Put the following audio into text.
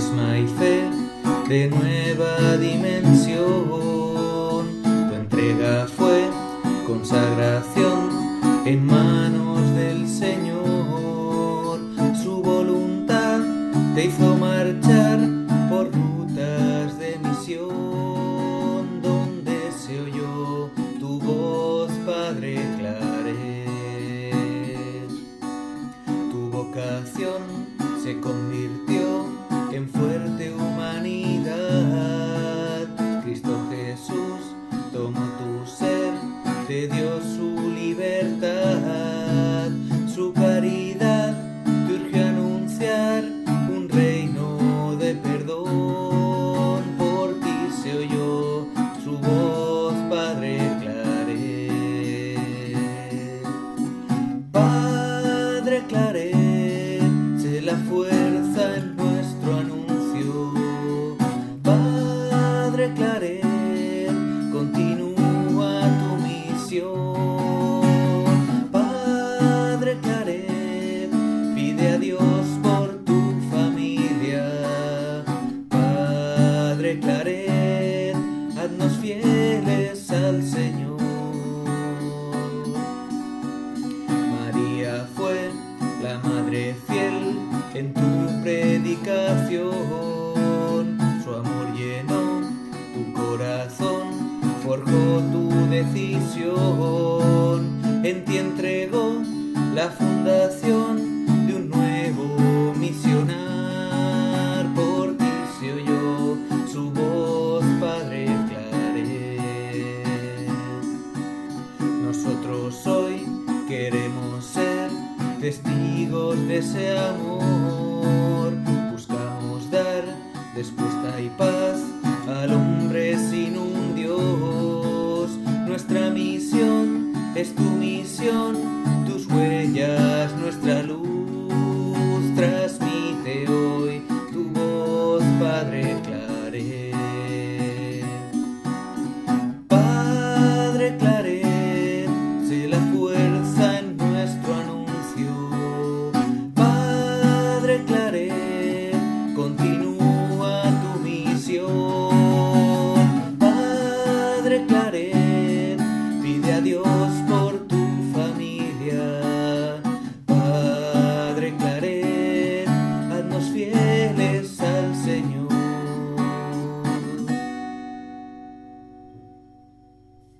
y fe de nueva dimensión. Tu entrega fue consagración en manos del Señor. Su voluntad te hizo marchar por rutas de misión, donde se oyó tu voz, Padre Claret. Tu vocación se convirtió la fuerza en nuestro anuncio. Padre Claret, continúa tu misión. Padre Claret, pide a Dios por tu familia. Padre Claret, haznos fieles al Señor. María fue la madre en tu predicación. Su amor llenó tu corazón, forjó tu decisión. En ti entregó la fundación testigos de ese amor. Buscamos dar respuesta y paz